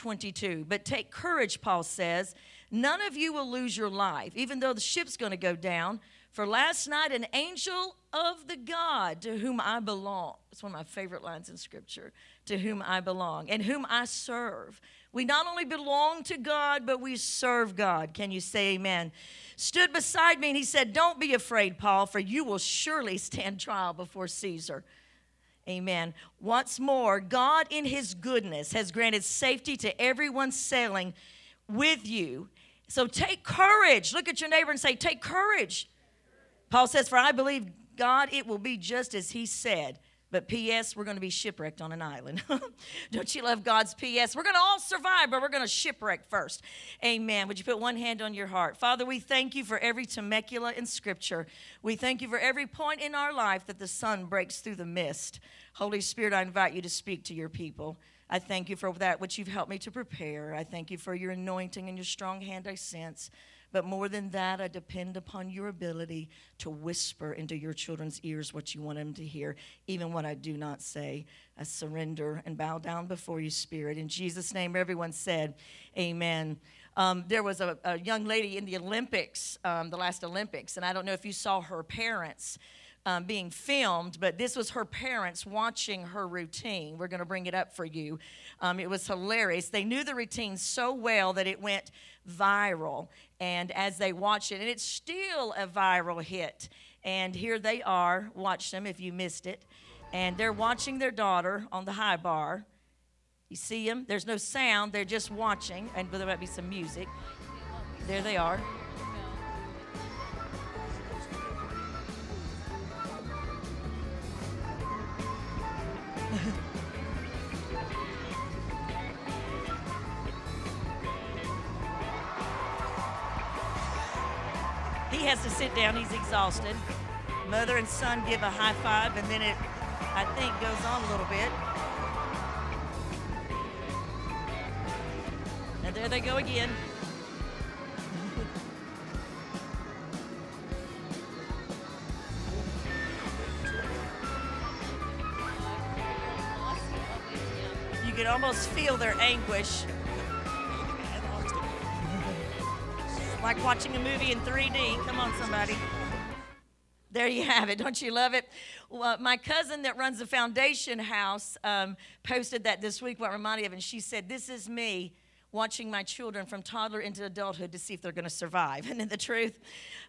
22. But take courage, Paul says. None of you will lose your life, even though the ship's going to go down. For last night, an angel of the God to whom I belong, it's one of my favorite lines in Scripture, to whom I belong and whom I serve. We not only belong to God, but we serve God. Can you say amen? Stood beside me and he said, Don't be afraid, Paul, for you will surely stand trial before Caesar. Amen. Once more, God in his goodness has granted safety to everyone sailing with you. So take courage. Look at your neighbor and say, Take courage. Paul says, For I believe God, it will be just as he said. But P.S., we're going to be shipwrecked on an island. Don't you love God's P.S.? We're going to all survive, but we're going to shipwreck first. Amen. Would you put one hand on your heart? Father, we thank you for every Temecula in Scripture. We thank you for every point in our life that the sun breaks through the mist. Holy Spirit, I invite you to speak to your people. I thank you for that which you've helped me to prepare. I thank you for your anointing and your strong hand I sense. But more than that, I depend upon your ability to whisper into your children's ears what you want them to hear, even what I do not say. I surrender and bow down before you, Spirit. In Jesus' name, everyone said, Amen. Um, there was a, a, young lady in the Olympics, um, the last Olympics, and I don't know if you saw her parents. Um, being filmed, but this was her parents watching her routine. We're going to bring it up for you. Um, it was hilarious. They knew the routine so well that it went viral and as they watched it, and it's still a viral hit. And here they are, watch them if you missed it. And they're watching their daughter on the high bar. You see them? There's no sound, they're just watching, and there might be some music. There they are. Has to sit down. He's exhausted. Mother and son give a high five, and then it, I think, goes on a little bit. And there they go again. you can almost feel their anguish like watching a movie in 3D. Come on, somebody. There you have it. Don't you love it? Well, my cousin that runs the foundation house um, posted that this week, what reminded me of, and she said, This is me watching my children from toddler into adulthood to see if they're going to survive. And in the truth,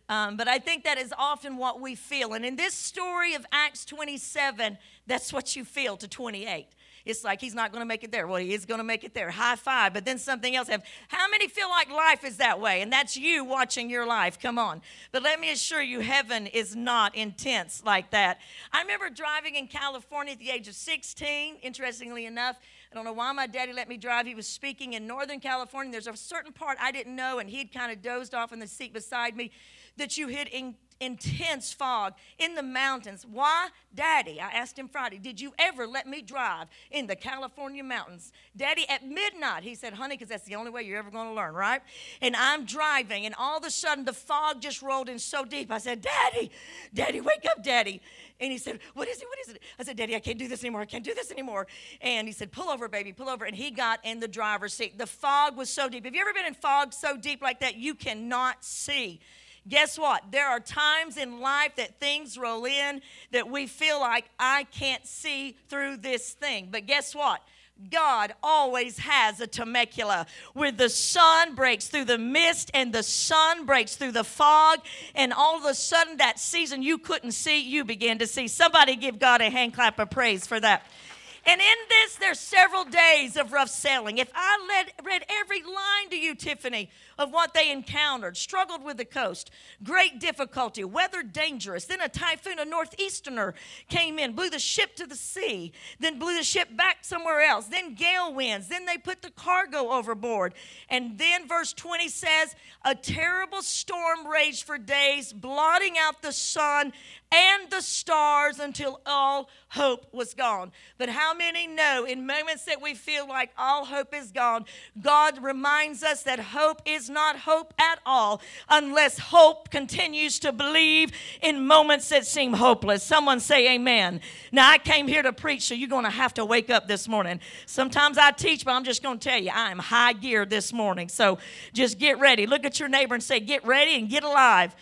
um, but I think that is often what we feel. And in this story of Acts 27, that's what you feel to 28. It's like he's not going to make it there. Well, he is going to make it there. High five. But then something else happens. How many feel like life is that way? And that's you watching your life. Come on. But let me assure you, heaven is not intense like that. I remember driving in California at the age of 16, interestingly enough. I don't know why my daddy let me drive. He was speaking in Northern California. There's a certain part I didn't know, and he'd kind of dozed off in the seat beside me that you hit in intense fog in the mountains. Why? Daddy, I asked him Friday, did you ever let me drive in the California mountains? Daddy, at midnight, he said, honey, because that's the only way you're ever going to learn, right? And I'm driving, and all of a sudden the fog just rolled in so deep. I said, Daddy, Daddy, wake up, Daddy. And he said, What is it? What is it? I said, Daddy, I can't do this anymore. I can't do this anymore. And he said, Pull over, baby, pull over. And he got in the driver's seat. The fog was so deep. Have you ever been in fog so deep like that you cannot see? Guess what? There are times in life that things roll in that we feel like I can't see through this thing. But guess what? God always has a Temecula where the sun breaks through the mist and the sun breaks through the fog, and all of a sudden, that season you couldn't see, you begin to see. Somebody give God a hand clap of praise for that. And in this, there's several days of rough sailing. If I led, read every line to you, Tiffany, of what they encountered, struggled with the coast, great difficulty, weather dangerous. Then a typhoon, a northeasterner came in, blew the ship to the sea, then blew the ship back somewhere else. Then gale winds. Then they put the cargo overboard. And then verse 20 says, a terrible storm raged for days, blotting out the sun and the stars until all hope was gone. But how how many know in moments that we feel like all hope is gone, God reminds us that hope is not hope at all unless hope continues to believe in moments that seem hopeless. Someone say amen. Now, I came here to preach, so you're going to have to wake up this morning. Sometimes I teach, but I'm just going to tell you, I am high gear this morning. So just get ready. Look at your neighbor and say, Get ready and get alive.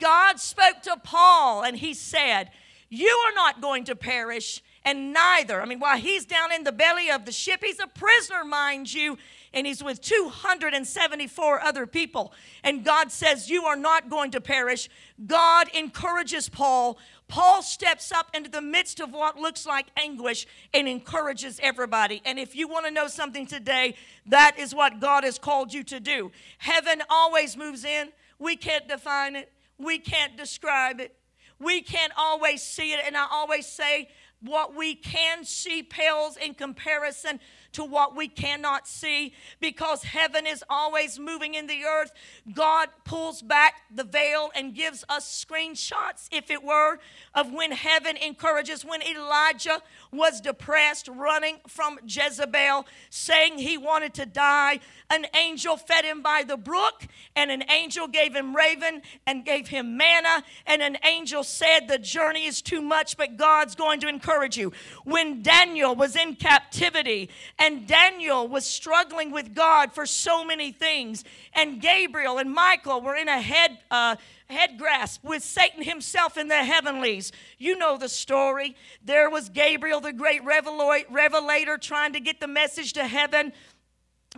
God spoke to Paul and he said, You are not going to perish, and neither. I mean, while he's down in the belly of the ship, he's a prisoner, mind you, and he's with 274 other people. And God says, You are not going to perish. God encourages Paul. Paul steps up into the midst of what looks like anguish and encourages everybody. And if you want to know something today, that is what God has called you to do. Heaven always moves in. We can't define it, we can't describe it. We can't always see it. And I always say, what we can see pales in comparison to what we cannot see because heaven is always moving in the earth. God pulls back the veil and gives us screenshots, if it were, of when heaven encourages. When Elijah was depressed, running from Jezebel, saying he wanted to die, an angel fed him by the brook, and an angel gave him raven and gave him manna, and an angel said, The journey is too much, but God's going to encourage you. When Daniel was in captivity, and Daniel was struggling with God for so many things, and Gabriel and Michael were in a head. Uh, head grasp with Satan himself in the heavenlies. You know the story. There was Gabriel, the great revelator, trying to get the message to heaven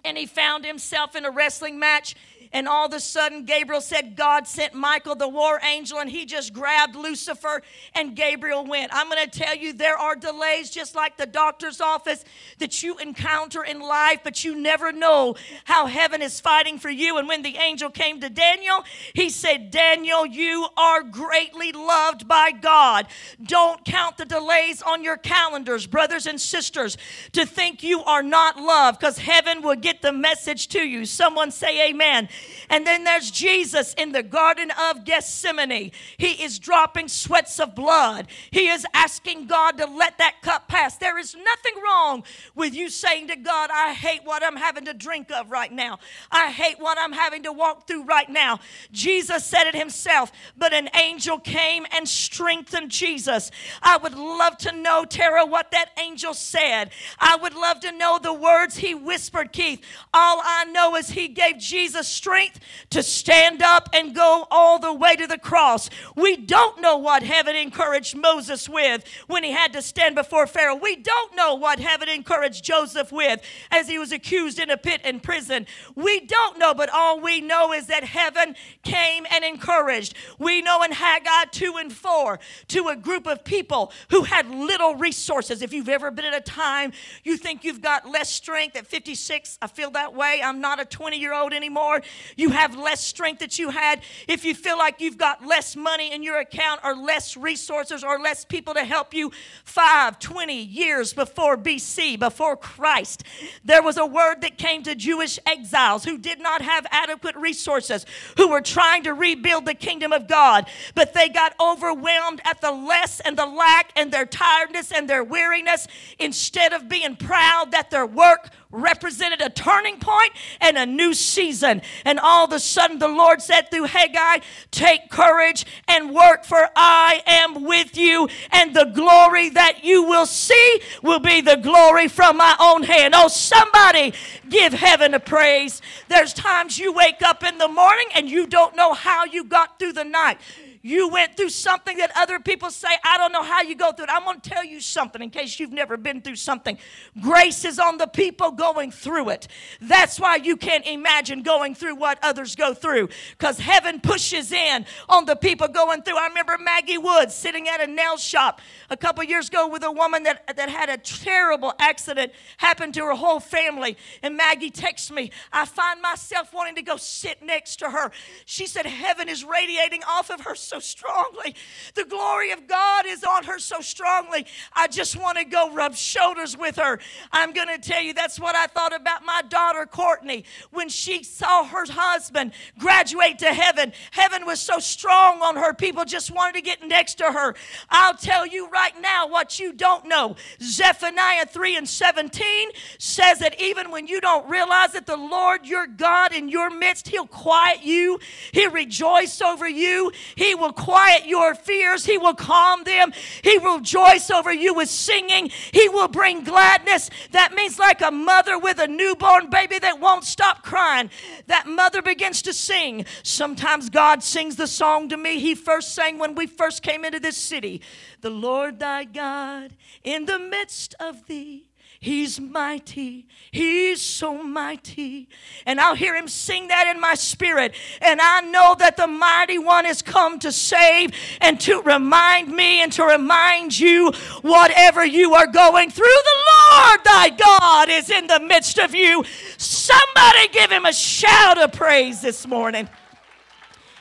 and he found himself in a wrestling match and all of a sudden, Gabriel said, God sent Michael, the war angel, and he just grabbed Lucifer, and Gabriel went. I'm going to tell you, there are delays, just like the doctor's office, that you encounter in life, but you never know how heaven is fighting for you. And when the angel came to Daniel, he said, Daniel, you are greatly loved by God. Don't count the delays on your calendars, brothers and sisters, to think you are not loved, because heaven will get the message to you. Someone say, Amen. And then there's Jesus in the Garden of Gethsemane. He is dropping sweats of blood. He is asking God to let that cup pass. There is nothing wrong with you saying to God, I hate what I'm having to drink of right now. I hate what I'm having to walk through right now. Jesus said it himself, but an angel came and strengthened Jesus. I would love to know, Tara, what that angel said. I would love to know the words he whispered, Keith. All I know is he gave Jesus strength strength to stand up and go all the way to the cross. We don't know what heaven encouraged Moses with when he had to stand before Pharaoh. We don't know what heaven encouraged Joseph with as he was accused in a pit in prison. We don't know, but all we know is that heaven came and encouraged. We know in Haggai 2 and 4 to a group of people who had little resources. If you've ever been at a time you think you've got less strength at 56, I feel that way. I'm not a 20 year old anymore you have less strength that you had, if you feel like you've got less money in your account or less resources or less people to help you, five, 20 years before BC, before Christ, there was a word that came to Jewish exiles who did not have adequate resources, who were trying to rebuild the kingdom of God, but they got overwhelmed at the less and the lack and their tiredness and their weariness. Instead of being proud that their work represented a turning point and a new season. And all of a sudden, the Lord said through Haggai, Take courage and work, for I am with you, and the glory that you will see will be the glory from my own hand. Oh, somebody give heaven a praise. There's times you wake up in the morning and you don't know how you got through the night. You went through something that other people say, I don't know how you go through it. I'm going to tell you something in case you've never been through something. Grace is on the people going through it. That's why you can't imagine going through what others go through because heaven pushes in on the people going through. I remember Maggie Woods sitting at a nail shop a couple years ago with a woman that, that had a terrible accident happen to her whole family. And Maggie texts me, I find myself wanting to go sit next to her. She said, Heaven is radiating off of her so strongly. The glory of God is on her so strongly. I just want to go rub shoulders with her. I'm going to tell you that's what I thought about my daughter, Courtney, when she saw her husband graduate to heaven. Heaven was so strong on her, people just wanted to get next to her. I'll tell you right now what you don't know. Zephaniah 3 and 17 says that even when you don't realize that the Lord your God in your midst, He'll quiet you, He'll rejoice over you, He will quiet your fears, He will calm them, He will rejoice over you with singing, He will bring gladness. That means like a mother with a newborn baby that won't stop crying. That mother begins to sing. Sometimes God sings the song to me He first sang when we first came into this city. The Lord thy God in the midst of thee He's mighty. He's so mighty. And I'll hear him sing that in my spirit. And I know that the mighty one has come to save and to remind me and to remind you whatever you are going through, the Lord thy God is in the midst of you. Somebody give him a shout of praise this morning.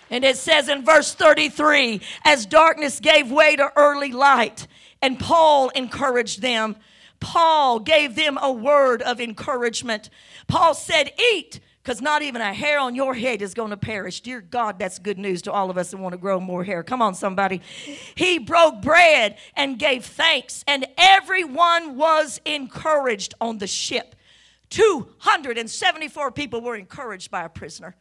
And it says in verse 33 as darkness gave way to early light, and Paul encouraged them Paul gave them a word of encouragement. Paul said, Eat, because not even a hair on your head is going to perish. Dear God, that's good news to all of us that want to grow more hair. Come on, somebody. He broke bread and gave thanks, and everyone was encouraged on the ship. 274 people were encouraged by a prisoner.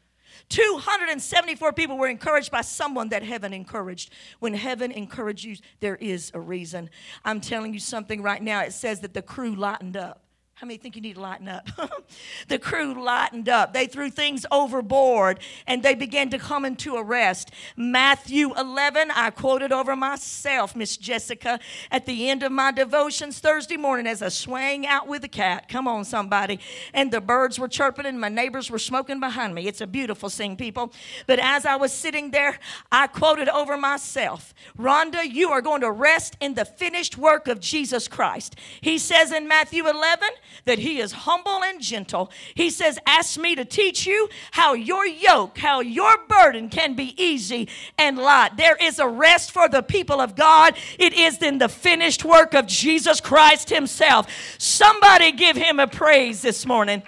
274 people were encouraged by someone that heaven encouraged. When heaven encourages you, there is a reason. I'm telling you something right now. It says that the crew lightened up. How many think you need to lighten up? the crew lightened up. They threw things overboard and they began to come into arrest. Matthew 11, I quoted over myself, Miss Jessica, at the end of my devotions Thursday morning as I swang out with the cat. Come on, somebody. And the birds were chirping and my neighbors were smoking behind me. It's a beautiful scene, people. But as I was sitting there, I quoted over myself Rhonda, you are going to rest in the finished work of Jesus Christ. He says in Matthew 11, that he is humble and gentle. He says, Ask me to teach you how your yoke, how your burden can be easy and light. There is a rest for the people of God. It is in the finished work of Jesus Christ himself. Somebody give him a praise this morning.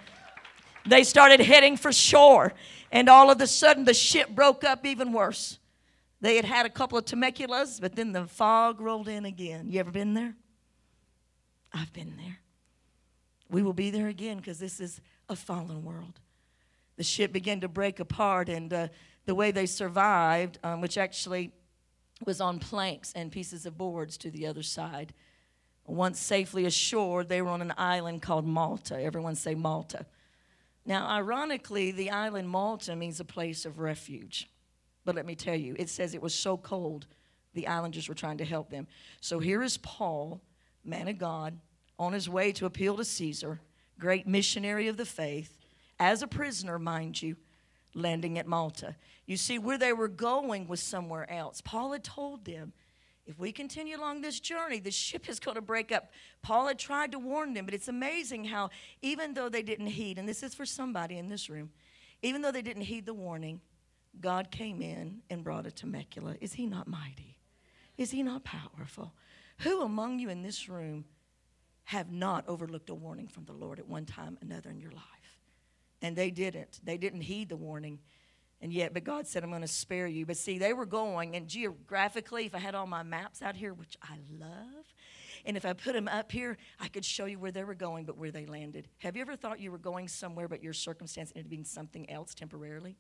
They started heading for shore, and all of a sudden the ship broke up even worse. They had had a couple of Temecula's, but then the fog rolled in again. You ever been there? I've been there. We will be there again because this is a fallen world. The ship began to break apart, and uh, the way they survived, um, which actually was on planks and pieces of boards to the other side. Once safely ashore, they were on an island called Malta. Everyone say Malta. Now, ironically, the island Malta means a place of refuge. But let me tell you, it says it was so cold, the islanders were trying to help them. So here is Paul, man of God, on his way to appeal to Caesar, great missionary of the faith, as a prisoner, mind you, landing at Malta. You see, where they were going was somewhere else. Paul had told them, if we continue along this journey, the ship is going to break up. Paul had tried to warn them, but it's amazing how, even though they didn't heed, and this is for somebody in this room, even though they didn't heed the warning, God came in and brought a Temecula. Is he not mighty? Is he not powerful? Who among you in this room have not overlooked a warning from the Lord at one time another in your life. And they didn't. They didn't heed the warning. And yet, but God said, I'm going to spare you. But see, they were going, and geographically, if I had all my maps out here, which I love, and if I put them up here, I could show you where they were going, but where they landed. Have you ever thought you were going somewhere, but your circumstance ended up being something else temporarily?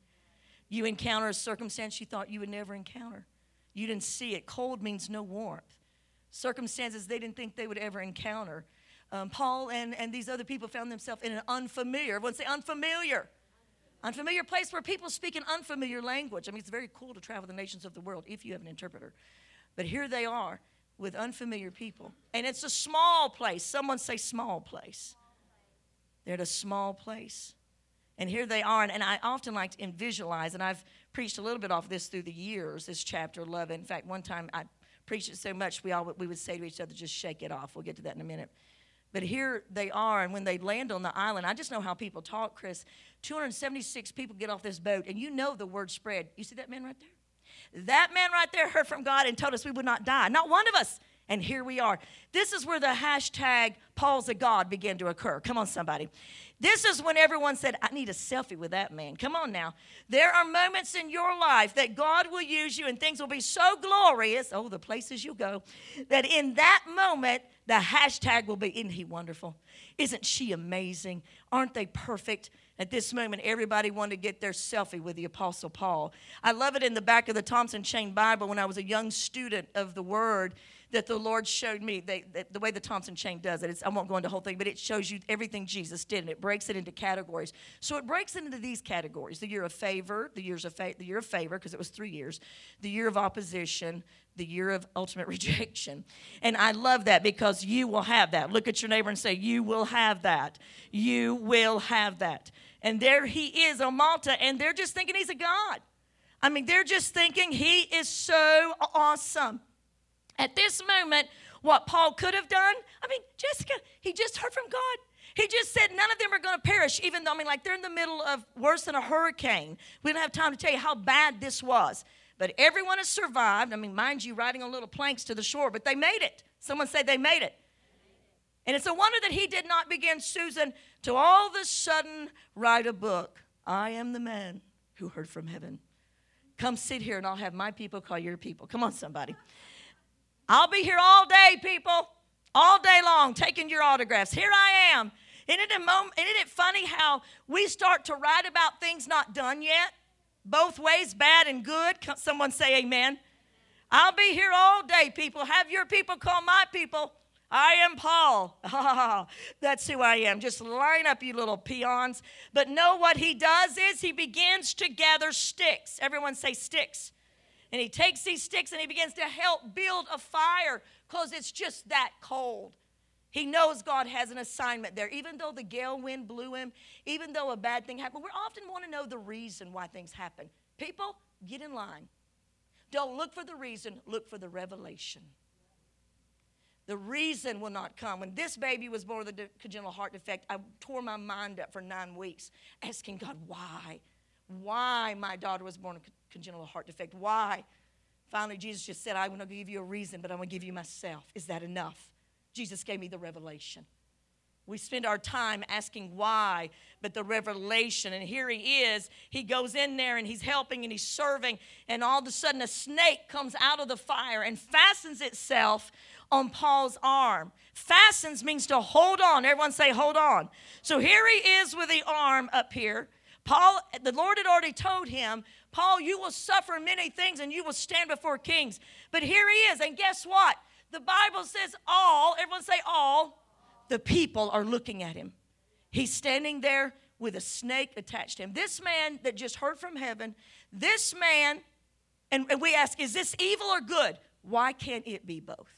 You encounter a circumstance you thought you would never encounter. You didn't see it. Cold means no warmth. Circumstances they didn't think they would ever encounter um, Paul and, and these other people found themselves in an unfamiliar, everyone say unfamiliar, unfamiliar place where people speak an unfamiliar language. I mean, it's very cool to travel the nations of the world if you have an interpreter. But here they are with unfamiliar people. And it's a small place. Someone say small place. They're at a small place. And here they are. And I often like to visualize, and I've preached a little bit off this through the years, this chapter 11. In fact, one time I preached it so much, we, all, we would say to each other, just shake it off. We'll get to that in a minute. But here they are, and when they land on the island, I just know how people talk, Chris. 276 people get off this boat, and you know the word spread. You see that man right there? That man right there heard from God and told us we would not die. Not one of us. And here we are. This is where the hashtag Paul's a God began to occur. Come on, somebody. This is when everyone said, I need a selfie with that man. Come on now. There are moments in your life that God will use you and things will be so glorious. Oh, the places you go. That in that moment, the hashtag will be, Isn't he wonderful? Isn't she amazing? Aren't they perfect? At this moment, everybody wanted to get their selfie with the Apostle Paul. I love it in the back of the Thompson Chain Bible when I was a young student of the Word that the Lord showed me. They, the way the Thompson chain does it, I won't go into the whole thing, but it shows you everything Jesus did, and it breaks it into categories. So it breaks it into these categories: the year of favor, the years of fa- the year of favor, because it was three years, the year of opposition, the year of ultimate rejection. And I love that because you will have that. Look at your neighbor and say, "You will have that. You will have that." And there he is on Malta, and they're just thinking he's a god. I mean, they're just thinking he is so awesome. At this moment, what Paul could have done, I mean, Jessica, he just heard from God. He just said none of them are going to perish, even though, I mean, like they're in the middle of worse than a hurricane. We don't have time to tell you how bad this was. But everyone has survived. I mean, mind you, riding on little planks to the shore, but they made it. Someone said they made it. And it's a wonder that he did not begin, Susan, to all of a sudden write a book. I am the man who heard from heaven. Come sit here and I'll have my people call your people. Come on, somebody. I'll be here all day, people, all day long, taking your autographs. Here I am. Isn't it, moment, isn't it funny how we start to write about things not done yet? Both ways, bad and good. Can Someone say amen. I'll be here all day, people. Have your people call my people. I am Paul. That's who I am. Just line up, you little peons. But know what he does is he begins to gather sticks. Everyone say sticks. And he takes these sticks and he begins to help build a fire because it's just that cold. He knows God has an assignment there. Even though the gale wind blew him, even though a bad thing happened, we often want to know the reason why things happen. People, get in line. Don't look for the reason, look for the revelation. The reason will not come. When this baby was born with a congenital heart defect, I tore my mind up for nine weeks asking God why. Why my daughter was born congenital heart defect. Why? Finally, Jesus just said, I'm going to give you a reason, but I'm going to give you myself. Is that enough? Jesus gave me the revelation. We spend our time asking why, but the revelation, and here he is. He goes in there and he's helping and he's serving, and all of a sudden a snake comes out of the fire and fastens itself on Paul's arm. Fastens means to hold on. Everyone say, hold on. So here he is with the arm up here. Paul, the Lord had already told him, Paul, you will suffer many things and you will stand before kings. But here he is, and guess what? The Bible says all, everyone say all, the people are looking at him. He's standing there with a snake attached to him. This man that just heard from heaven, this man, and, we ask, is this evil or good? Why can't it be both?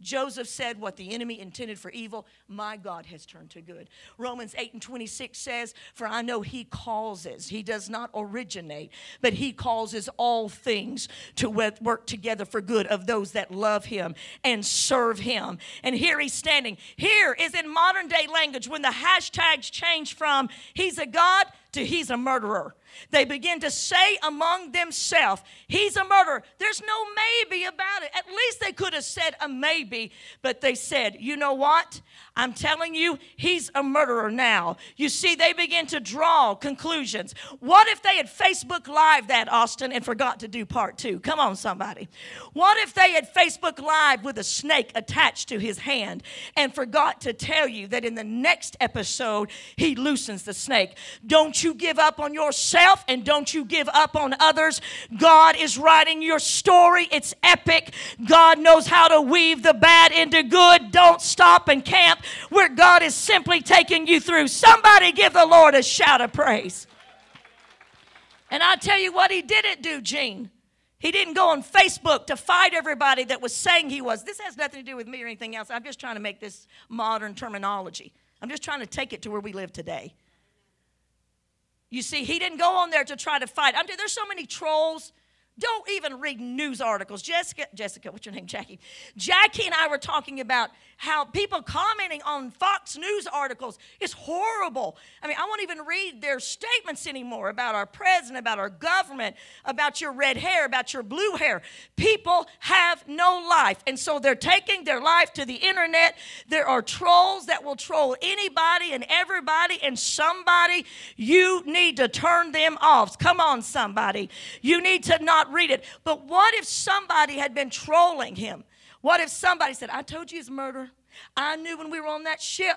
Joseph said, What the enemy intended for evil, my God has turned to good. Romans 8 and 26 says, For I know he causes, he does not originate, but he causes all things to work together for good of those that love him and serve him. And here he's standing. Here is in modern day language when the hashtags change from he's a God to he's a murderer. They begin to say among themselves, He's a murderer. There's no maybe about it. At least they could have said a maybe, but they said, You know what? I'm telling you, he's a murderer now. You see, they begin to draw conclusions. What if they had Facebook Live that, Austin, and forgot to do part two? Come on, somebody. What if they had Facebook Live with a snake attached to his hand and forgot to tell you that in the next episode, he loosens the snake? Don't you give up on yourself and don't you give up on others. God is writing your story, it's epic. God knows how to weave the bad into good. Don't stop and camp where God is simply taking you through. Somebody give the Lord a shout of praise. And I tell you what, he didn't do, Gene. He didn't go on Facebook to fight everybody that was saying he was. This has nothing to do with me or anything else. I'm just trying to make this modern terminology. I'm just trying to take it to where we live today. You see, he didn't go on there to try to fight. I mean, there's so many trolls Don't even read news articles. Jessica, Jessica, what's your name? Jackie. Jackie and I were talking about how people commenting on Fox News articles is horrible. I mean, I won't even read their statements anymore about our president, about our government, about your red hair, about your blue hair. People have no life. And so they're taking their life to the internet. There are trolls that will troll anybody and everybody and somebody. You need to turn them off. Come on, somebody. You need to not read it. But what if somebody had been trolling him? What if somebody said, I told you he's a murderer. I knew when we were on that ship.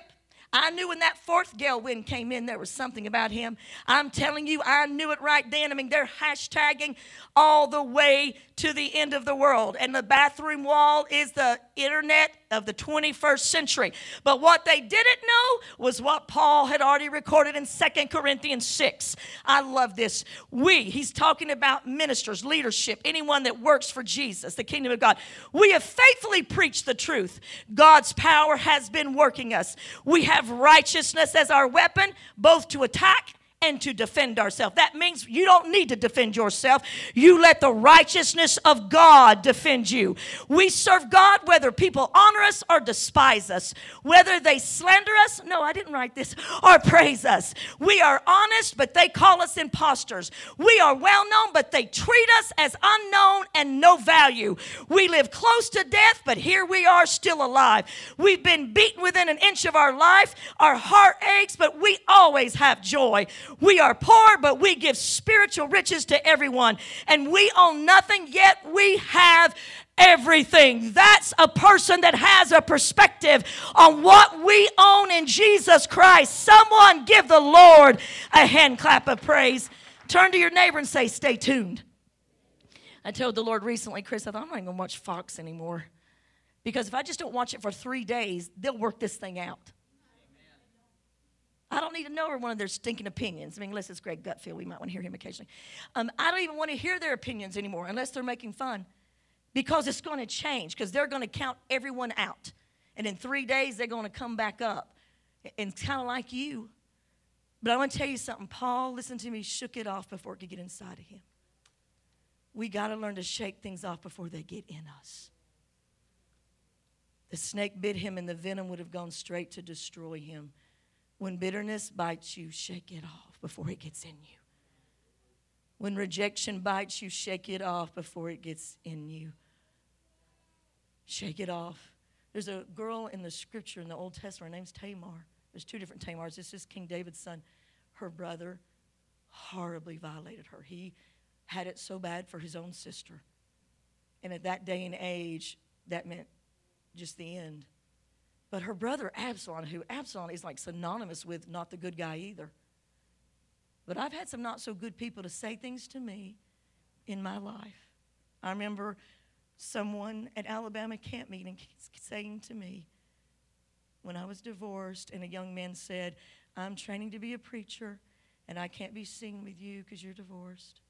I knew when that fourth gale wind came in, there was something about him. I'm telling you, I knew it right then. I mean, they're hashtagging all the way to the end of the world. And the bathroom wall is the internet of the 21st century. But what they didn't know was what Paul had already recorded in Second Corinthians 6. I love this. We, he's talking about ministers, leadership, anyone that works for Jesus, the kingdom of God. We have faithfully preached the truth. God's power has been working us. We have righteousness as our weapon, both to attack and to defend ourselves. That means you don't need to defend yourself. You let the righteousness of God defend you. We serve God whether people honor us or despise us, whether they slander us, no, I didn't write this, or praise us. We are honest, but they call us imposters. We are well known, but they treat us as unknown and no value. We live close to death, but here we are still alive. We've been beaten within an inch of our life. Our heart aches, but we always have joy. We are poor, but we give spiritual riches to everyone. And we own nothing, yet we have everything. That's a person that has a perspective on what we own in Jesus Christ. Someone give the Lord a hand clap of praise. Turn to your neighbor and say, Stay tuned. I told the Lord recently, Chris, I thought I'm not even going to watch Fox anymore. Because if I just don't watch it for three days, they'll work this thing out. I don't need to know one of their stinking opinions. I mean, unless it's Greg Gutfeld, we might want to hear him occasionally. Um, I don't even want to hear their opinions anymore unless they're making fun because it's going to change because they're going to count everyone out. And in three days, they're going to come back up. And kind of like you. But I want to tell you something. Paul, listen to me, shook it off before it could get inside of him. We got to learn to shake things off before they get in us. The snake bit him, and the venom would have gone straight to destroy him. When bitterness bites you, shake it off before it gets in you. When rejection bites you, shake it off before it gets in you. Shake it off. There's a girl in the scripture in the Old Testament. Her name's Tamar. There's two different Tamars. This is King David's son. Her brother horribly violated her. He had it so bad for his own sister. And at that day and age, that meant just the end. But her brother Absalom, who Absalom is like synonymous with not the good guy either. But I've had some not so good people to say things to me in my life. I remember someone at Alabama camp meeting saying to me when I was divorced, and a young man said, I'm training to be a preacher, and I can't be singing with you because you're divorced.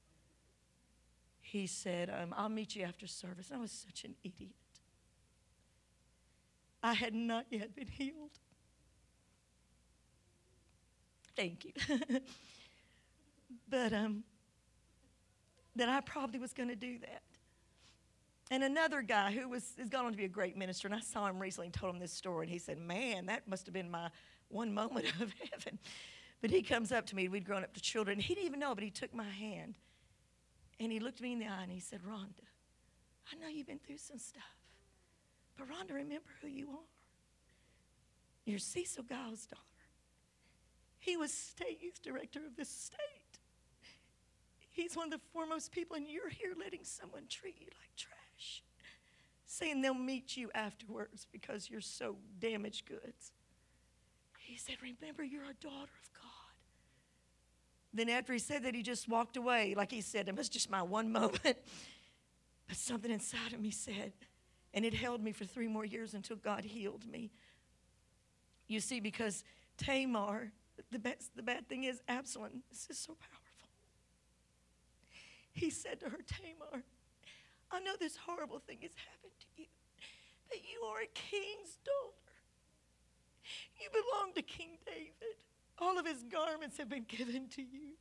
He said, um, I'll meet you after service. I was such an idiot. I had not yet been healed. Thank you. but um, that I probably was going to do that. And another guy who was has gone on to be a great minister, and I saw him recently and told him this story, and he said, "Man, that must have been my one moment of heaven." But he comes up to me, we'd grown up to children. He didn't even know, but he took my hand, and he looked me in the eye, and he said, "Rhonda, I know you've been through some stuff." But Rhonda, remember who you are. You're Cecil Giles' daughter. He was state youth director of this state. He's one of the foremost people, and you're here letting someone treat you like trash, saying they'll meet you afterwards because you're so damaged goods. He said, Remember, you're a daughter of God. Then, after he said that, he just walked away. Like he said, it was just my one moment. But something inside of me said, and it held me for three more years until God healed me. You see, because Tamar, the, best, the bad thing is, Absalom, this is so powerful. He said to her, Tamar, I know this horrible thing has happened to you, but you are a king's daughter. You belong to King David. All of his garments have been given to you.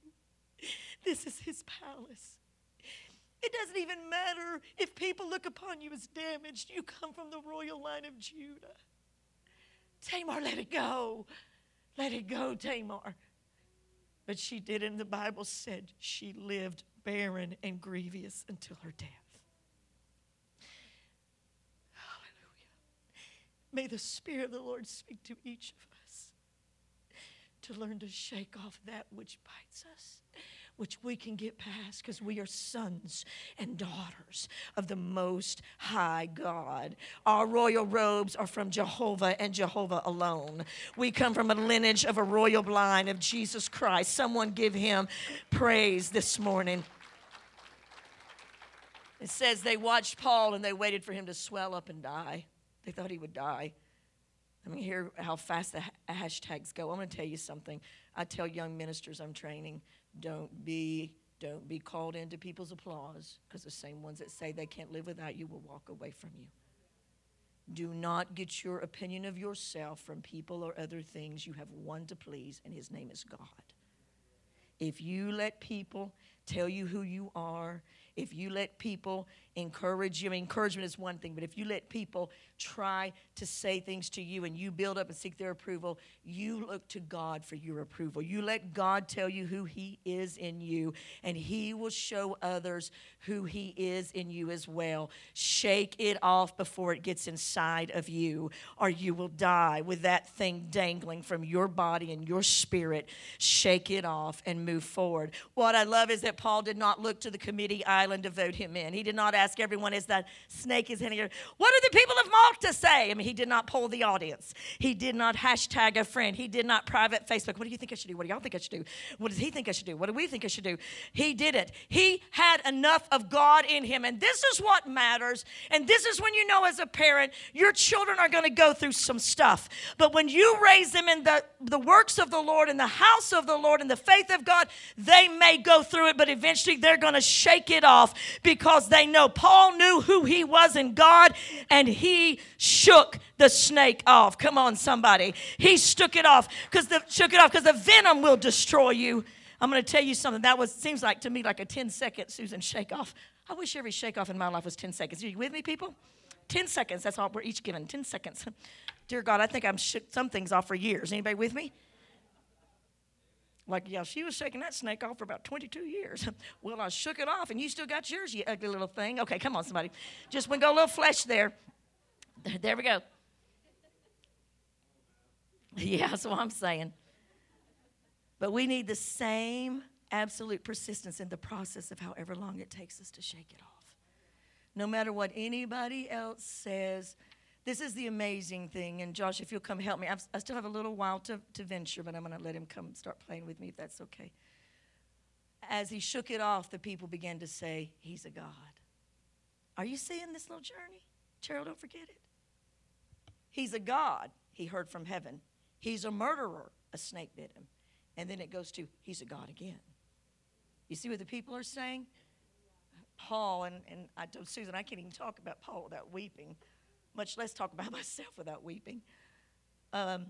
This is his palace. It doesn't even matter if people look upon you as damaged. You come from the royal line of Judah. Tamar, let it go. Let it go, Tamar. But she did, and the Bible said she lived barren and grievous until her death. Hallelujah. May the Spirit of the Lord speak to each of us to learn to shake off that which bites us which we can get past because we are sons and daughters of the Most High God. Our royal robes are from Jehovah and Jehovah alone. We come from a lineage of a royal line of Jesus Christ. Someone give him praise this morning. It says they watched Paul and they waited for him to swell up and die. They thought he would die. I mean, hear how fast the hashtags go. I'm going to tell you something. I tell young ministers I'm training don't be don't be called into people's applause because the same ones that say they can't live without you will walk away from you. Do not get your opinion of yourself from people or other things. You have one to please, and his name is God. If you let people tell you who you are, if you let people encourage you, I mean, encouragement is one thing, but if you let people try to say things to you and you build up and seek their approval, you look to God for your approval. You let God tell you who He is in you, and He will show others who He is in you as well. Shake it off before it gets inside of you, or you will die with that thing dangling from your body and your spirit. Shake it off and move forward. What I love is that Paul did not look to the committee island to vote him in. He did not ask everyone as that snake is in here, what do the people of Malta say? I mean, he did not poll the audience. He did not hashtag a friend. He did not private Facebook. What do you think I should do? What do y'all think I should do? What does he think I should do? What do we think I should do? He did it. He had enough of God in him. And this is what matters. And this is when you know as a parent, your children are going to go through some stuff. But when you raise them in the, the works of the Lord, in the house of the Lord, in the faith of God, they may go through it, but eventually they're going to shake it off because they know Paul knew who he was in God and he shook the snake off. Come on, somebody. He shook it off because the shook it off because the venom will destroy you. I'm going to tell you something. That was seems like to me like a 10 second Susan shake off. I wish every shake off in my life was 10 seconds. Are you with me, people? 10 seconds. That's all we're each given. 10 seconds. Dear God, I think I'm shook some things off for years. Anybody with me? Like, yeah, she was shaking that snake off for about 22 years. well, I shook it off, and you still got yours, you ugly little thing. Okay, come on, somebody. Just we go a little flesh there. There we go. Yeah, that's what I'm saying. But we need the same absolute persistence in the process of however long it takes us to shake it off. No matter what anybody else says, this is the amazing thing. And Josh, if you'll come help me, I've, i still have a little while to, to venture, but I'm going to let him come start playing with me if that's okay. As he shook it off, the people began to say, He's a God. Are you seeing this little journey? Cheryl, don't forget it. He's a God, he heard from heaven. He's a murderer, a snake bit him. And then it goes to, He's a God again. You see what the people are saying? Paul, and, and I told Susan, I can't even talk about Paul without weeping much less talk about myself without weeping. Um,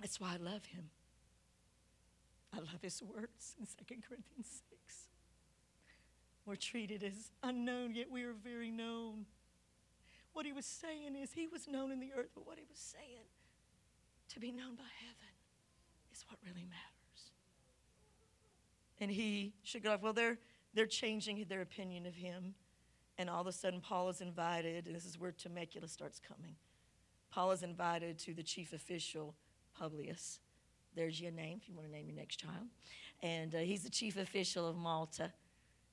that's why I love him. I love his words in 2 Corinthians 6. We're treated as unknown, yet we are very known. What he was saying is he was known in the earth, but what he was saying, to be known by heaven, is what really matters. And he should go, off, well, they're, they're changing their opinion of him. And all of a sudden, Paul is invited, and this is where Temecula starts coming. Paul is invited to the chief official, Publius. There's your name if you want to name your next child. And uh, he's the chief official of Malta.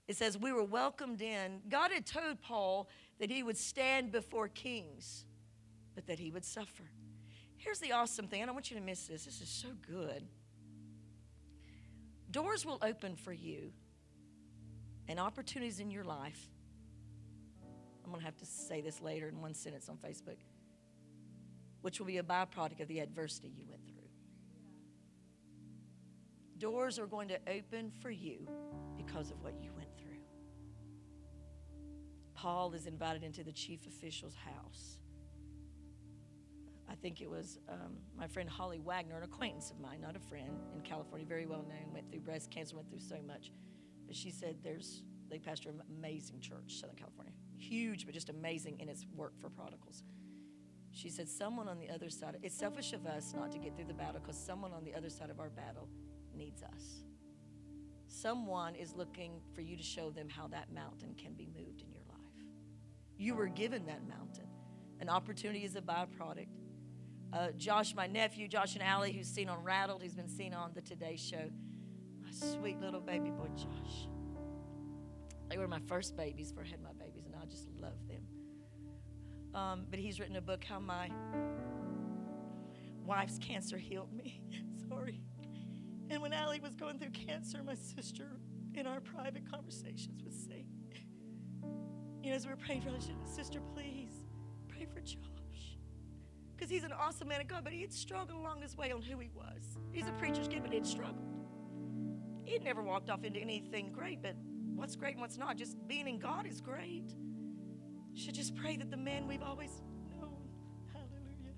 It says, We were welcomed in. God had told Paul that he would stand before kings, but that he would suffer. Here's the awesome thing. I don't want you to miss this. This is so good. Doors will open for you and opportunities in your life I'm going to have to say this later in one sentence on Facebook, which will be a byproduct of the adversity you went through. Doors are going to open for you because of what you went through. Paul is invited into the chief official's house. I think it was um, my friend Holly Wagner, an acquaintance of mine, not a friend, in California, very well known, went through breast cancer, went through so much. But she said, There's They pastor an amazing church, Southern California. Huge, but just amazing in its work for prodigals. She said, Someone on the other side, it's selfish of us not to get through the battle because someone on the other side of our battle needs us. Someone is looking for you to show them how that mountain can be moved in your life. You were given that mountain. An opportunity is a byproduct. Uh, Josh, my nephew, Josh and Allie, who's seen on Rattled, who's been seen on the Today Show. My sweet little baby boy, Josh. They were my first babies before I had my I just love them. Um, but he's written a book, How My Wife's Cancer Healed Me. Sorry. And when Allie was going through cancer, my sister, in our private conversations, would say, you know, as we were praying for her, sister, please pray for Josh. Because he's an awesome man of God, but he had struggled along his way on who he was. He's a preacher's kid, but he'd struggled. He'd never walked off into anything great, but what's great and what's not, just being in God is great. Should just pray that the man we've always known, hallelujah,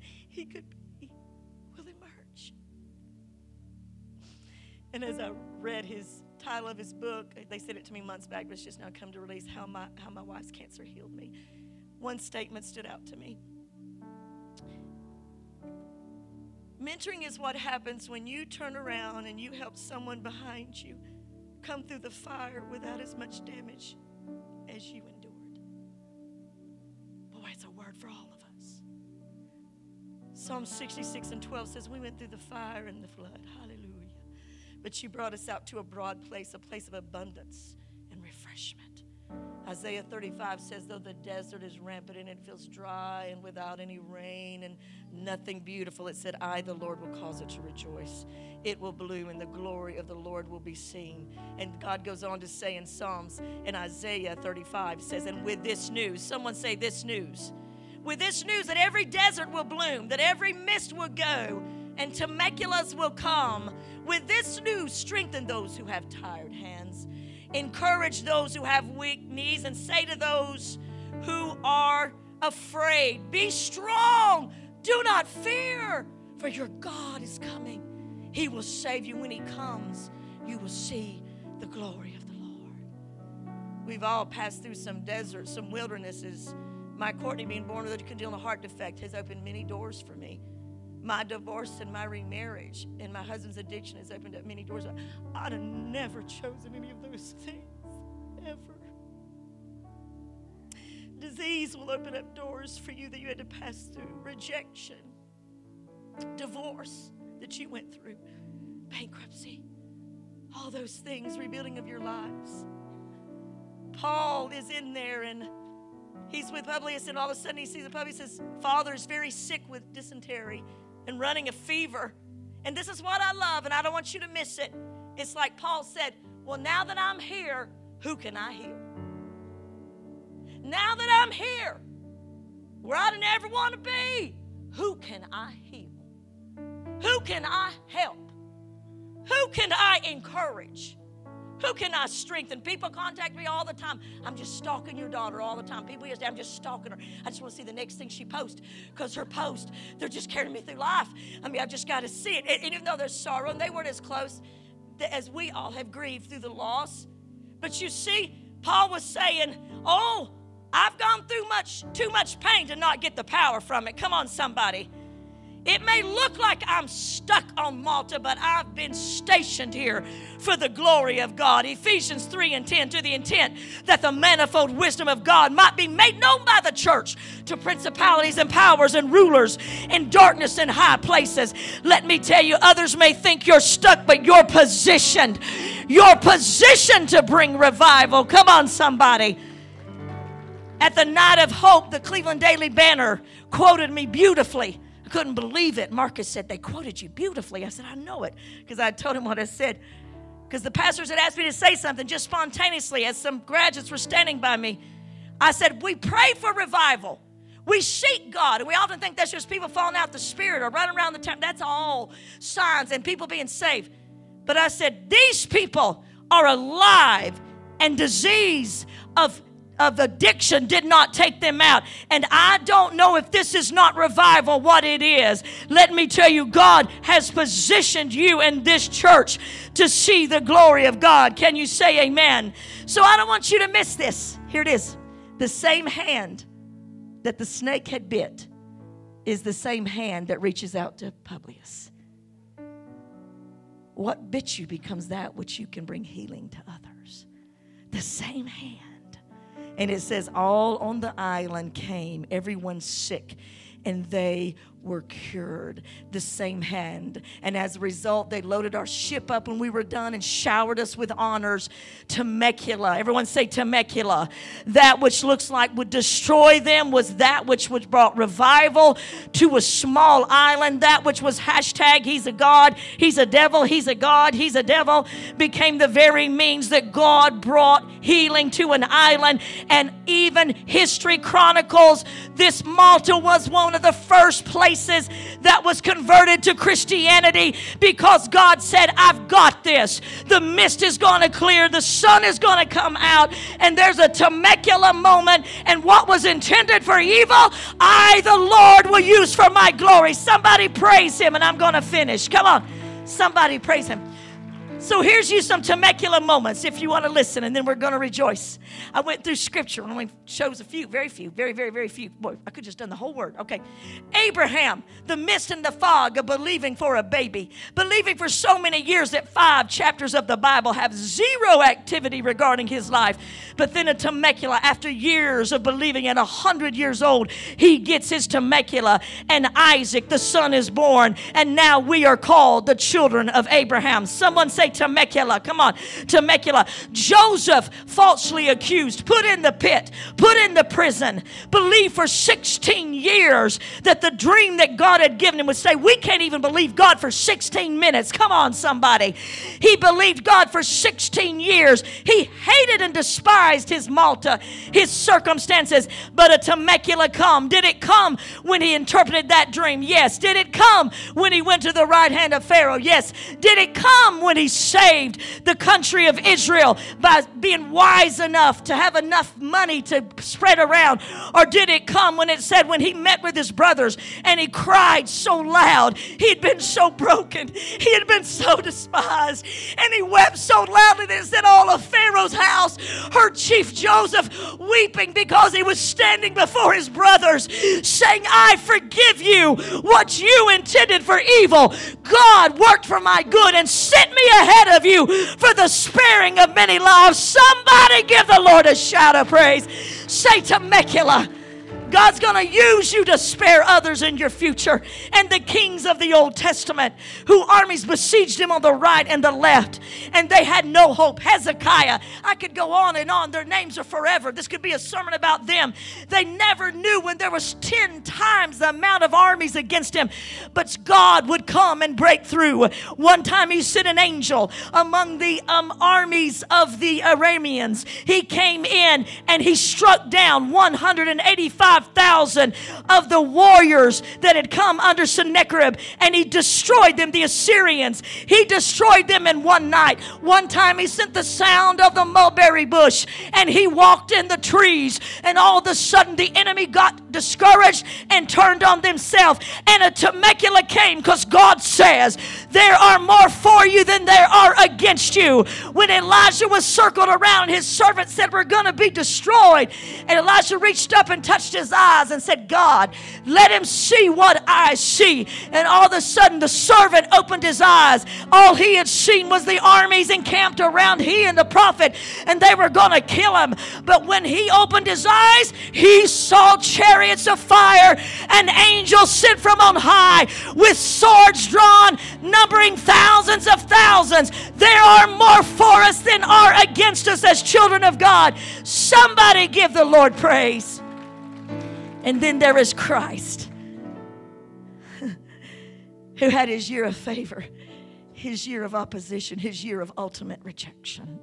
he could be, will emerge. And as I read his title of his book, they sent it to me months back, but it's just now come to release how my, how my wife's cancer healed me. One statement stood out to me. Mentoring is what happens when you turn around and you help someone behind you come through the fire without as much damage as you endured. Word for all of us. Psalm 66 and 12 says, We went through the fire and the flood. Hallelujah. But you brought us out to a broad place, a place of abundance and refreshment. Isaiah 35 says, Though the desert is rampant and it feels dry and without any rain and nothing beautiful, it said, I, the Lord, will cause it to rejoice. It will bloom and the glory of the Lord will be seen. And God goes on to say in Psalms, and Isaiah 35 says, And with this news, someone say this news, with this news that every desert will bloom, that every mist will go, and Temecula's will come. With this news, strengthen those who have tired hands Encourage those who have weak knees and say to those who are afraid, Be strong, do not fear, for your God is coming. He will save you when He comes. You will see the glory of the Lord. We've all passed through some deserts, some wildernesses. My Courtney, being born with a congenital heart defect, has opened many doors for me my divorce and my remarriage and my husband's addiction has opened up many doors. I'd have never chosen any of those things, ever. Disease will open up doors for you that you had to pass through, rejection, divorce that you went through, bankruptcy, all those things, rebuilding of your lives. Paul is in there and he's with Publius, and all of a sudden he sees the Publius says, "Father is very sick with dysentery and running a fever. And this is what I love, and I don't want you to miss it. It's like Paul said, Well, now that I'm here, who can I heal? Now that I'm here, where I didn't ever want to be, who can I heal? Who can I help? Who can I encourage? Who can I strengthen? People contact me all the time. I'm just stalking your daughter all the time. People say, I'm just stalking her. I just want to see the next thing she posts because her post, they're just carrying me through life. I mean, I've just got to see it. And, even though there's sorrow, and they weren't as close as we all have grieved through the loss. But you see, Paul was saying, Oh, I've gone through much, too much pain to not get the power from it. Come on, somebody. It may look like I'm stuck on Malta, but I've been stationed here for the glory of God. Ephesians 3 and 10 to the intent that the manifold wisdom of God might be made known by the church to principalities and powers and rulers in darkness and high places. Let me tell you, others may think you're stuck, but you're positioned. You're positioned to bring revival. Come on, somebody. At the night of hope, the Cleveland Daily Banner quoted me beautifully couldn't believe it. Marcus said, They quoted you beautifully. I said, I know it because I told him what I said. Because the pastors had asked me to say something just spontaneously as some graduates were standing by me. I said, We pray for revival. We seek God, and we often think that's just people falling out the spirit or running around the town. That's all signs and people being saved. But I said, These people are alive and disease of of addiction did not take them out. And I don't know if this is not revival, what it is. Let me tell you, God has positioned you in this church to see the glory of God. Can you say amen? So I don't want you to miss this. Here it is. The same hand that the snake had bit is the same hand that reaches out to Publius. What bit you becomes that which you can bring healing to others. The same hand. And it says, All on the island came, everyone sick, and they were cured. The same hand. And as a result, they loaded our ship up when we were done and showered us with honors. Temecula. Everyone say Temecula. That which looks like would destroy them was that which was brought revival to a small island. That which was hashtag he's a God, he's a devil, he's a God, he's a devil became the very means that God brought healing to an island. And even history chronicles this Malta was one of the first places places that was converted to Christianity because God said, I've got this. The mist is going to clear, the sun is going to come out, and there's a Temecula moment. And what was intended for evil, I, the Lord, will use for my glory. Somebody praise Him, and I'm going to finish. Come on. Somebody praise Him. So here's you some Temecula moments if you want to listen, and then we're going to rejoice. I went through scripture and only chose a few, very few, very, very, very few. Boy, I could just done the whole word. Okay. Abraham, the mist and the fog of believing for a baby. Believing for so many years that five chapters of the Bible have zero activity regarding his life. But then a Temecula, after years of believing at a hundred years old, he gets his Temecula, and Isaac, the son, is born. And now we are called the children of Abraham. Someone say Temecula. Come on, Temecula. Joseph, falsely accused, put in the pit, put in the prison, believed for 16 years that the dream that God had given him would say, We can't even believe God for 16 minutes. Come on, somebody. He believed God for 16 years. He hated and despised his Malta, his circumstances, but a Temecula come. Did it come when he interpreted that dream? Yes. Did it come when he went to the right hand of Pharaoh? Yes. Did it come when he saved the country of Israel by being wise enough to have enough money to spread around? Or did it come when it said when he met with his brothers and he cried so loud, he'd been so broken, he had been so despised, and he wept so loudly that it said all of Pharaoh's house heard Chief Joseph weeping because he was standing before his brothers saying, I forgive you what you intended for evil. God worked for my good and sent me ahead of you for the sparing of many lives. Somebody give the Lord a shout of praise. Say Temecula. God's going to use you to spare others in your future. And the kings of the Old Testament, who armies besieged him on the right and the left, and they had no hope. Hezekiah, I could go on and on. Their names are forever. This could be a sermon about them. They never knew when there was 10 times the amount of armies against him, but God would come and break through. One time he sent an angel among the um, armies of the Arameans. He came in and he struck down 185 5,000 of the warriors that had come under Sennacherib and he destroyed them, the Assyrians. He destroyed them in one night. One time he sent the sound of the mulberry bush and he walked in the trees and all of a sudden the enemy got discouraged and turned on themselves and a Temecula came because God says there are more for you than there are against you. When Elijah was circled around, his servant said, We're going to be destroyed. And Elijah reached up and touched eyes and said, God, let him see what I see. And all of a sudden, the servant opened his eyes. All he had seen was the armies encamped around he and the prophet, and they were going to kill him. But when he opened his eyes, he saw chariots of fire and angels sent from on high with swords drawn, numbering thousands of thousands. There are more for us than are against us as children of God. Somebody give the Lord praise. And then there is Christ, who had his year of favor, his year of opposition, his year of ultimate rejection.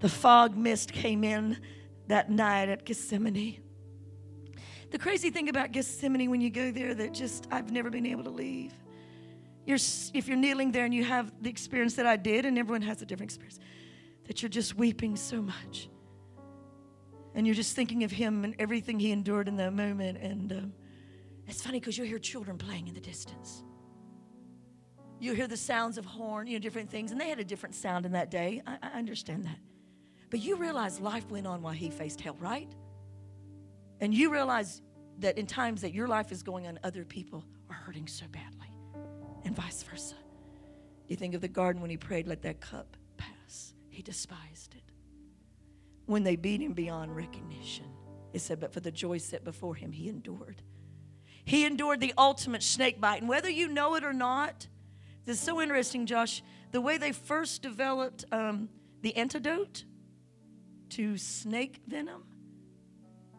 The fog mist came in that night at Gethsemane. The crazy thing about Gethsemane when you go there that just I've never been able to leave. You're, if you're kneeling there and you have the experience that I did, and everyone has a different experience, that you're just weeping so much And you're just thinking of him and everything he endured in that moment. And um, it's funny because you hear children playing in the distance. You hear the sounds of horn, you know, different things. And they had a different sound in that day. I, I understand that. But you realize life went on while he faced hell, right? And you realize that in times that your life is going on, other people are hurting so badly, and vice versa. You think of the garden when he prayed, let that cup pass. He despised it. When they beat him beyond recognition, it said, but for the joy set before him, he endured. He endured the ultimate snake bite. And whether you know it or not, this is so interesting, Josh. The way they first developed um, the antidote to snake venom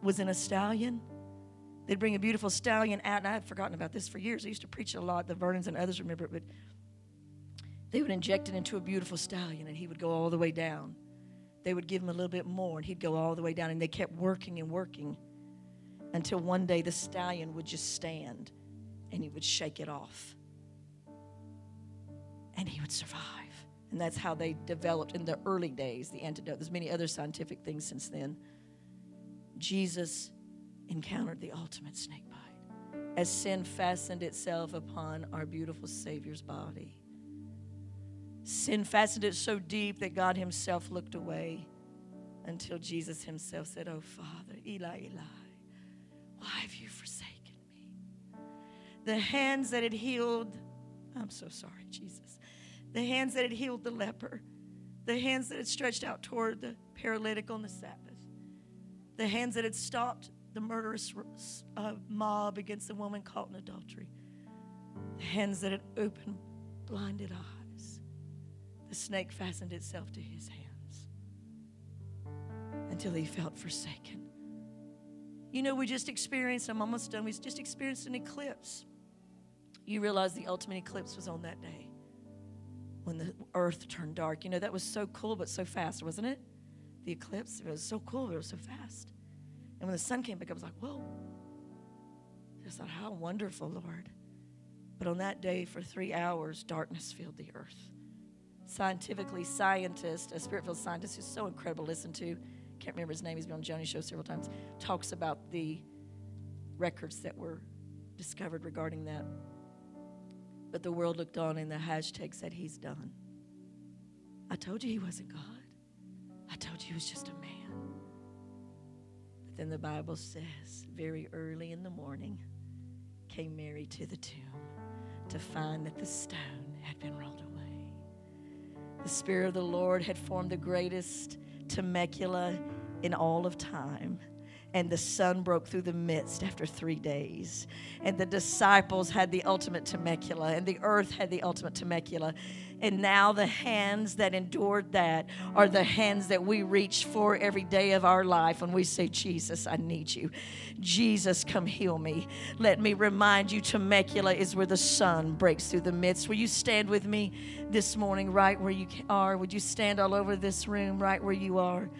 was in a stallion. They'd bring a beautiful stallion out, and I had forgotten about this for years. I used to preach it a lot. The Vernons and others remember it, but they would inject it into a beautiful stallion, and he would go all the way down. They would give him a little bit more, and he'd go all the way down, and they kept working and working until one day the stallion would just stand and he would shake it off. And he would survive. And that's how they developed in the early days the antidote. There's many other scientific things since then. Jesus encountered the ultimate snake bite as sin fastened itself upon our beautiful Savior's body. Sin fastened it so deep that God Himself looked away until Jesus Himself said, Oh, Father, Eli, Eli, why have you forsaken me? The hands that had healed, I'm so sorry, Jesus. The hands that had healed the leper, the hands that had stretched out toward the paralytic on the Sabbath, the hands that had stopped the murderous uh, mob against the woman caught in adultery, the hands that had opened blinded eyes. The snake fastened itself to his hands until he felt forsaken. You know, we just experienced, I'm almost done, we just experienced an eclipse. You realize the ultimate eclipse was on that day when the earth turned dark. You know, that was so cool, but so fast, wasn't it? The eclipse, it was so cool, but it was so fast. And when the sun came back, I was like, whoa. I thought, how wonderful, Lord. But on that day, for three hours, darkness filled the earth. Scientifically, scientist, a spirit filled scientist who's so incredible to listen to, can't remember his name, he's been on Joni's show several times, talks about the records that were discovered regarding that. But the world looked on and the hashtag said, He's done. I told you he wasn't God. I told you he was just a man. But then the Bible says, very early in the morning, came Mary to the tomb to find that the stone had been rolled away. The Spirit of the Lord had formed the greatest Temecula in all of time. And the sun broke through the midst after three days. And the disciples had the ultimate Temecula, and the earth had the ultimate Temecula. And now the hands that endured that are the hands that we reach for every day of our life when we say, Jesus, I need you. Jesus, come heal me. Let me remind you, Temecula is where the sun breaks through the midst. Will you stand with me this morning, right where you are? Would you stand all over this room, right where you are?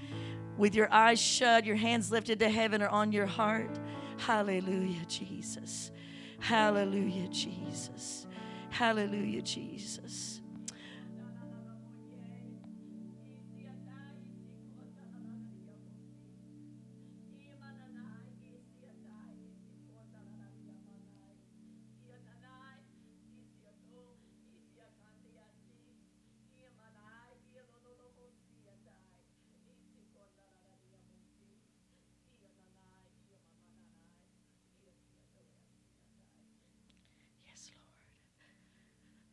With your eyes shut, your hands lifted to heaven or on your heart. Hallelujah, Jesus. Hallelujah, Jesus. Hallelujah, Jesus.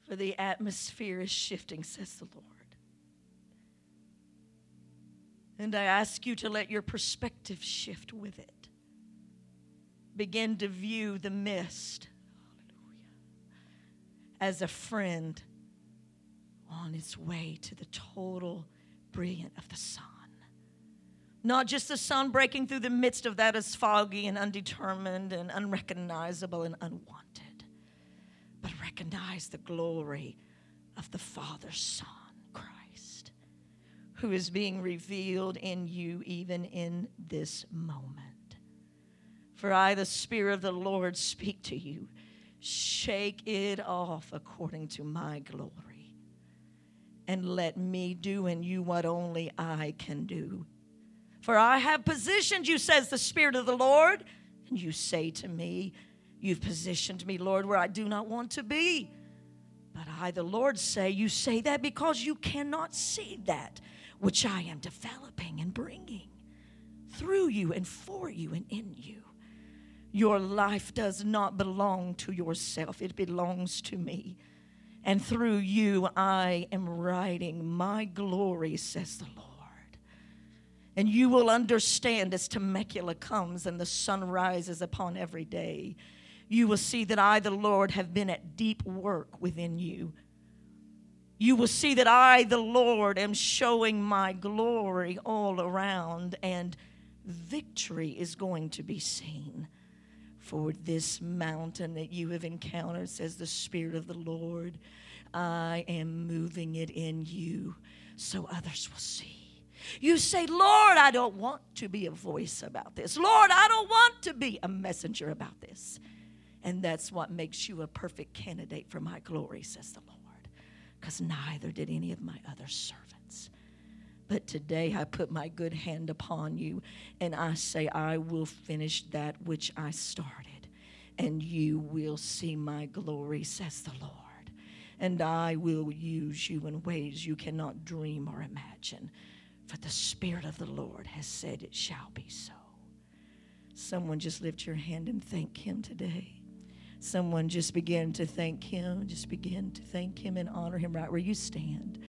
For the atmosphere is shifting, says the Lord. And I ask you to let your perspective shift with it. Begin to view the mist as a friend on its way to the total brilliance of the sun. Not just the sun breaking through the midst of that as foggy and undetermined and unrecognizable and unwanted but recognize the glory of the Father's Son, Christ, who is being revealed in you even in this moment. For I, the Spirit of the Lord, speak to you. Shake it off according to my glory. And let me do in you what only I can do For I have positioned you, says the Spirit of the Lord. And you say to me, You've positioned me, Lord, where I do not want to be. But I, the Lord, say, You say that because you cannot see that which I am developing and bringing through you and for you and in you. Your life does not belong to yourself, it belongs to me. And through you, I am writing my glory, says the Lord. And you will understand as Temecula comes and the sun rises upon every day. You will see that I, the Lord, have been at deep work within you. You will see that I, the Lord, am showing my glory all around, and victory is going to be seen for this mountain that you have encountered, says the Spirit of the Lord. I am moving it in you so others will see. You say, Lord, I don't want to be a voice about this. Lord, I don't want to be a messenger about this. And that's what makes you a perfect candidate for my glory, says the Lord. Because neither did any of my other servants. But today I put my good hand upon you and I say, I will finish that which I started, and you will see my glory, says the Lord. And I will use you in ways you cannot dream or imagine. For the Spirit of the Lord has said it shall be so. Someone just lift your hand and thank Him today. Someone just begin to thank Him. Just begin to thank Him and honor Him right where you stand.